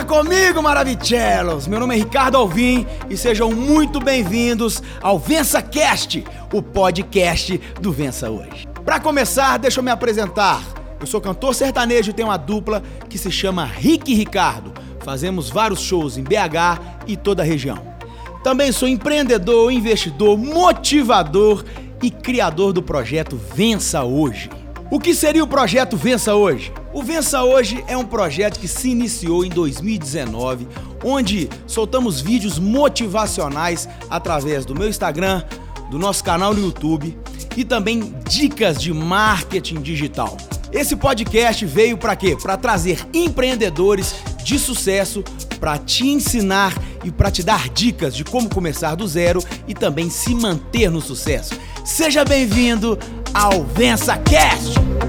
Fala comigo, Maravichelos! Meu nome é Ricardo Alvim e sejam muito bem-vindos ao Vença Cast, o podcast do Vença Hoje. Para começar, deixa eu me apresentar. Eu sou cantor sertanejo e tenho uma dupla que se chama Rick e Ricardo. Fazemos vários shows em BH e toda a região. Também sou empreendedor, investidor, motivador e criador do projeto Vença Hoje. O que seria o projeto Vença Hoje? O Vença Hoje é um projeto que se iniciou em 2019, onde soltamos vídeos motivacionais através do meu Instagram, do nosso canal no YouTube e também dicas de marketing digital. Esse podcast veio para quê? Para trazer empreendedores de sucesso para te ensinar e para te dar dicas de como começar do zero e também se manter no sucesso. Seja bem-vindo ao Vença Cast!